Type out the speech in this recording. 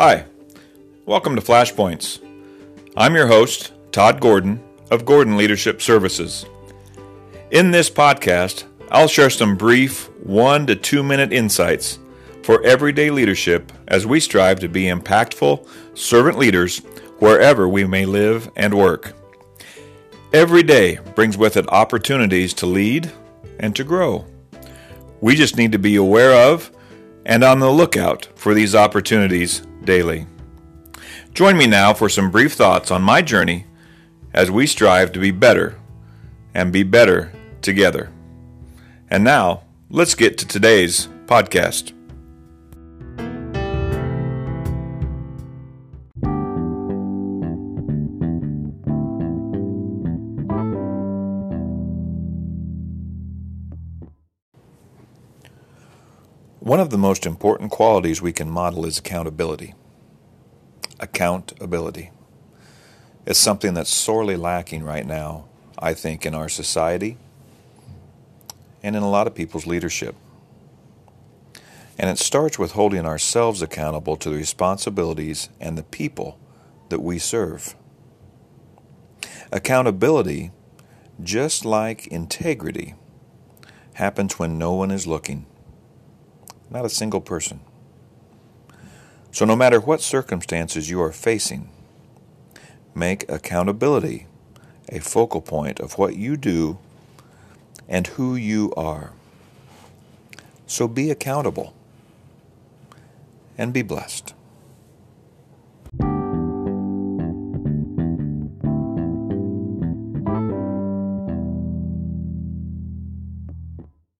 Hi, welcome to Flashpoints. I'm your host, Todd Gordon of Gordon Leadership Services. In this podcast, I'll share some brief one to two minute insights for everyday leadership as we strive to be impactful servant leaders wherever we may live and work. Every day brings with it opportunities to lead and to grow. We just need to be aware of and on the lookout for these opportunities daily. Join me now for some brief thoughts on my journey as we strive to be better and be better together. And now, let's get to today's podcast. One of the most important qualities we can model is accountability. Accountability. It's something that's sorely lacking right now, I think, in our society and in a lot of people's leadership. And it starts with holding ourselves accountable to the responsibilities and the people that we serve. Accountability, just like integrity, happens when no one is looking not a single person. So, no matter what circumstances you are facing, make accountability a focal point of what you do and who you are. So, be accountable and be blessed.